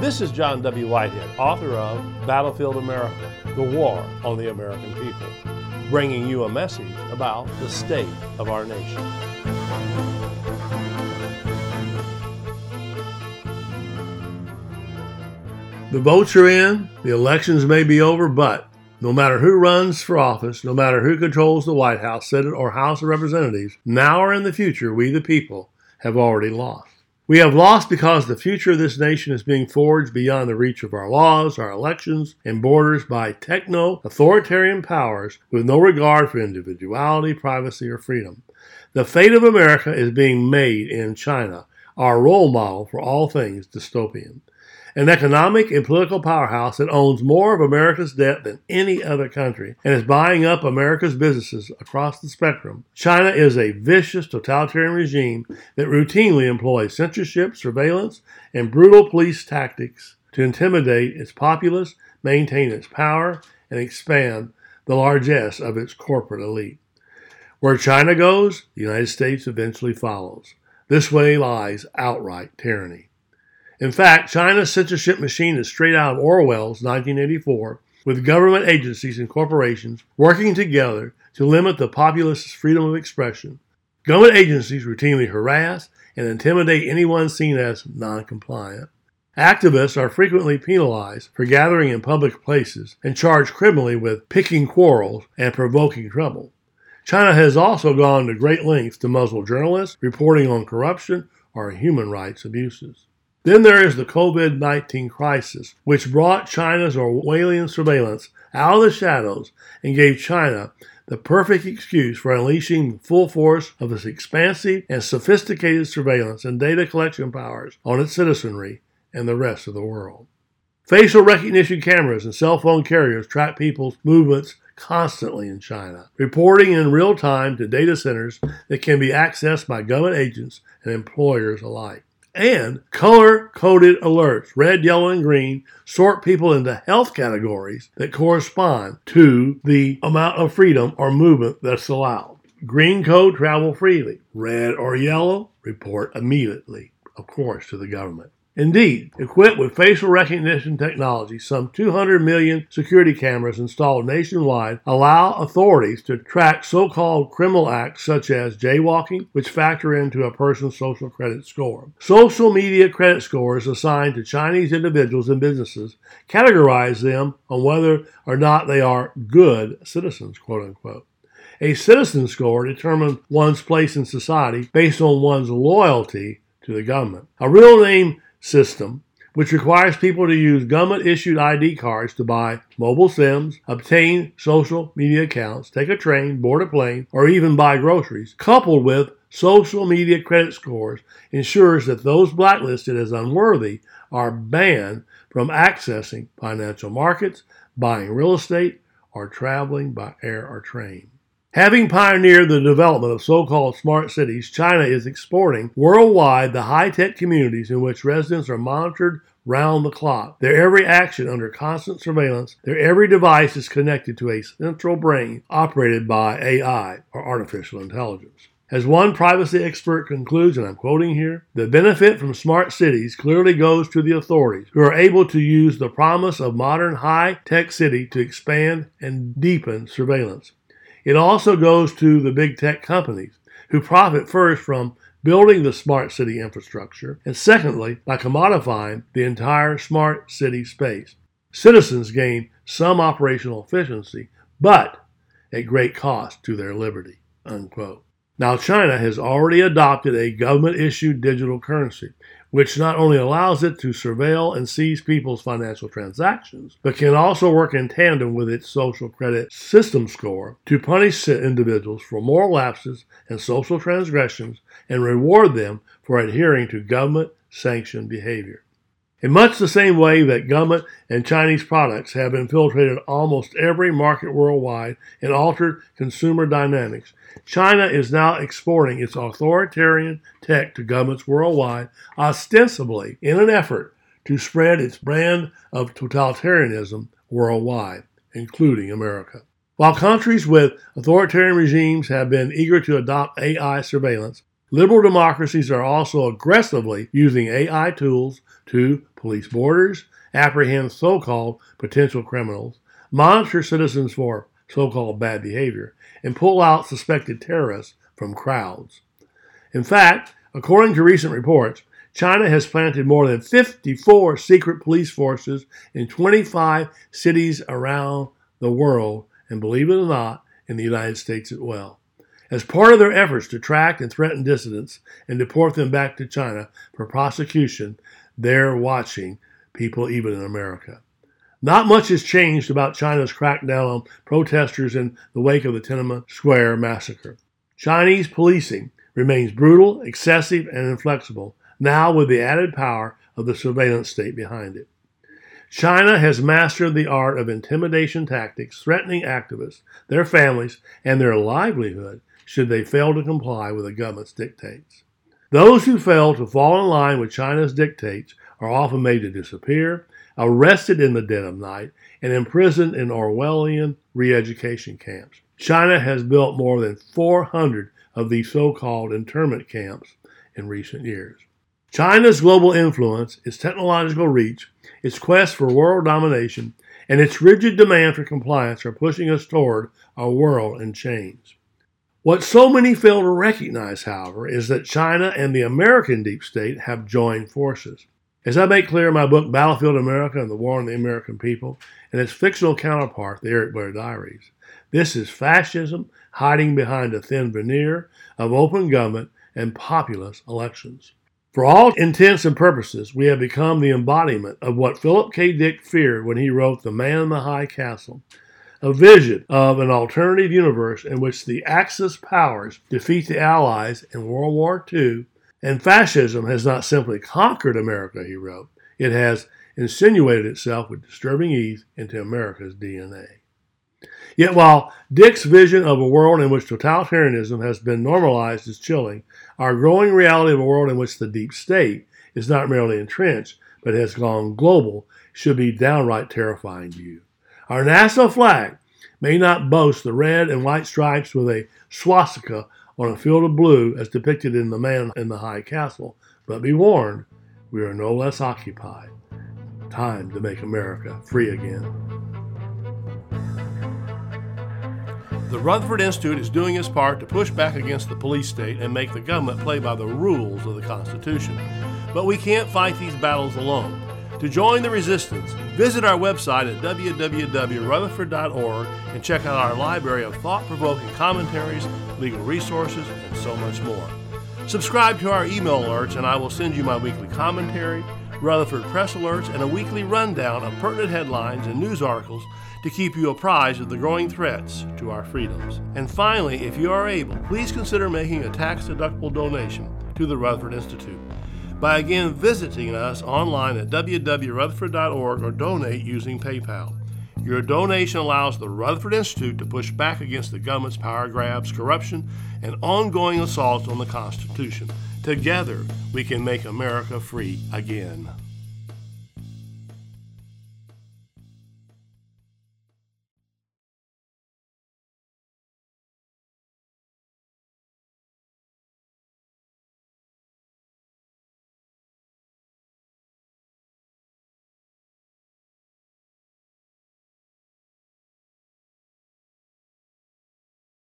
This is John W. Whitehead, author of Battlefield America The War on the American People, bringing you a message about the state of our nation. The votes are in, the elections may be over, but no matter who runs for office, no matter who controls the White House, Senate, or House of Representatives, now or in the future, we the people have already lost. We have lost because the future of this nation is being forged beyond the reach of our laws, our elections, and borders by techno authoritarian powers with no regard for individuality, privacy, or freedom. The fate of America is being made in China, our role model for all things dystopian an economic and political powerhouse that owns more of America's debt than any other country and is buying up America's businesses across the spectrum. China is a vicious totalitarian regime that routinely employs censorship, surveillance, and brutal police tactics to intimidate its populace, maintain its power, and expand the largesse of its corporate elite. Where China goes, the United States eventually follows. This way lies outright tyranny. In fact, China's censorship machine is straight out of Orwell's 1984, with government agencies and corporations working together to limit the populace's freedom of expression. Government agencies routinely harass and intimidate anyone seen as non-compliant. Activists are frequently penalized for gathering in public places and charged criminally with picking quarrels and provoking trouble. China has also gone to great lengths to muzzle journalists reporting on corruption or human rights abuses. Then there is the COVID 19 crisis, which brought China's Orwellian surveillance out of the shadows and gave China the perfect excuse for unleashing the full force of its expansive and sophisticated surveillance and data collection powers on its citizenry and the rest of the world. Facial recognition cameras and cell phone carriers track people's movements constantly in China, reporting in real time to data centers that can be accessed by government agents and employers alike and color coded alerts, red, yellow, and green, sort people into health categories that correspond to the amount of freedom or movement that's allowed. Green code, travel freely. Red or yellow, report immediately, of course, to the government. Indeed, equipped with facial recognition technology, some 200 million security cameras installed nationwide allow authorities to track so called criminal acts such as jaywalking, which factor into a person's social credit score. Social media credit scores assigned to Chinese individuals and businesses categorize them on whether or not they are good citizens, quote unquote. A citizen score determines one's place in society based on one's loyalty to the government. A real name system, which requires people to use government issued ID cards to buy mobile SIMs, obtain social media accounts, take a train, board a plane, or even buy groceries, coupled with social media credit scores, ensures that those blacklisted as unworthy are banned from accessing financial markets, buying real estate, or traveling by air or train. Having pioneered the development of so called smart cities, China is exporting worldwide the high tech communities in which residents are monitored round the clock. Their every action under constant surveillance, their every device is connected to a central brain operated by AI, or artificial intelligence. As one privacy expert concludes, and I'm quoting here, the benefit from smart cities clearly goes to the authorities who are able to use the promise of modern high tech city to expand and deepen surveillance. It also goes to the big tech companies who profit first from building the smart city infrastructure, and secondly, by commodifying the entire smart city space. Citizens gain some operational efficiency, but at great cost to their liberty. Unquote. Now, China has already adopted a government issued digital currency which not only allows it to surveil and seize people's financial transactions, but can also work in tandem with its social credit system score to punish individuals for moral lapses and social transgressions and reward them for adhering to government sanctioned behavior. In much the same way that government and Chinese products have infiltrated almost every market worldwide and altered consumer dynamics, China is now exporting its authoritarian tech to governments worldwide, ostensibly in an effort to spread its brand of totalitarianism worldwide, including America. While countries with authoritarian regimes have been eager to adopt AI surveillance, Liberal democracies are also aggressively using AI tools to police borders, apprehend so called potential criminals, monitor citizens for so called bad behavior, and pull out suspected terrorists from crowds. In fact, according to recent reports, China has planted more than 54 secret police forces in 25 cities around the world, and believe it or not, in the United States as well. As part of their efforts to track and threaten dissidents and deport them back to China for prosecution, they're watching people even in America. Not much has changed about China's crackdown on protesters in the wake of the Tiananmen Square massacre. Chinese policing remains brutal, excessive, and inflexible, now with the added power of the surveillance state behind it. China has mastered the art of intimidation tactics, threatening activists, their families, and their livelihood should they fail to comply with the government's dictates. Those who fail to fall in line with China's dictates are often made to disappear, arrested in the dead of night, and imprisoned in Orwellian re education camps. China has built more than 400 of these so called internment camps in recent years. China's global influence, its technological reach, its quest for world domination, and its rigid demand for compliance are pushing us toward a world in chains. What so many fail to recognize, however, is that China and the American deep state have joined forces. As I make clear in my book Battlefield America and the War on the American People, and its fictional counterpart, the Eric Blair Diaries, this is fascism hiding behind a thin veneer of open government and populist elections. For all intents and purposes, we have become the embodiment of what Philip K. Dick feared when he wrote The Man in the High Castle, a vision of an alternative universe in which the Axis powers defeat the Allies in World War II, and fascism has not simply conquered America, he wrote, it has insinuated itself with disturbing ease into America's DNA. Yet while Dick's vision of a world in which totalitarianism has been normalized is chilling, our growing reality of a world in which the deep state is not merely entrenched, but has gone global, should be downright terrifying to you. Our national flag may not boast the red and white stripes with a swastika on a field of blue as depicted in The Man in the High Castle, but be warned, we are no less occupied. Time to make America free again. The Rutherford Institute is doing its part to push back against the police state and make the government play by the rules of the Constitution. But we can't fight these battles alone. To join the resistance, visit our website at www.rutherford.org and check out our library of thought provoking commentaries, legal resources, and so much more. Subscribe to our email alerts, and I will send you my weekly commentary, Rutherford press alerts, and a weekly rundown of pertinent headlines and news articles to keep you apprised of the growing threats to our freedoms. And finally, if you are able, please consider making a tax deductible donation to the Rutherford Institute by again visiting us online at www.rutherford.org or donate using PayPal. Your donation allows the Rutherford Institute to push back against the government's power grabs, corruption, and ongoing assaults on the Constitution. Together, we can make America free again.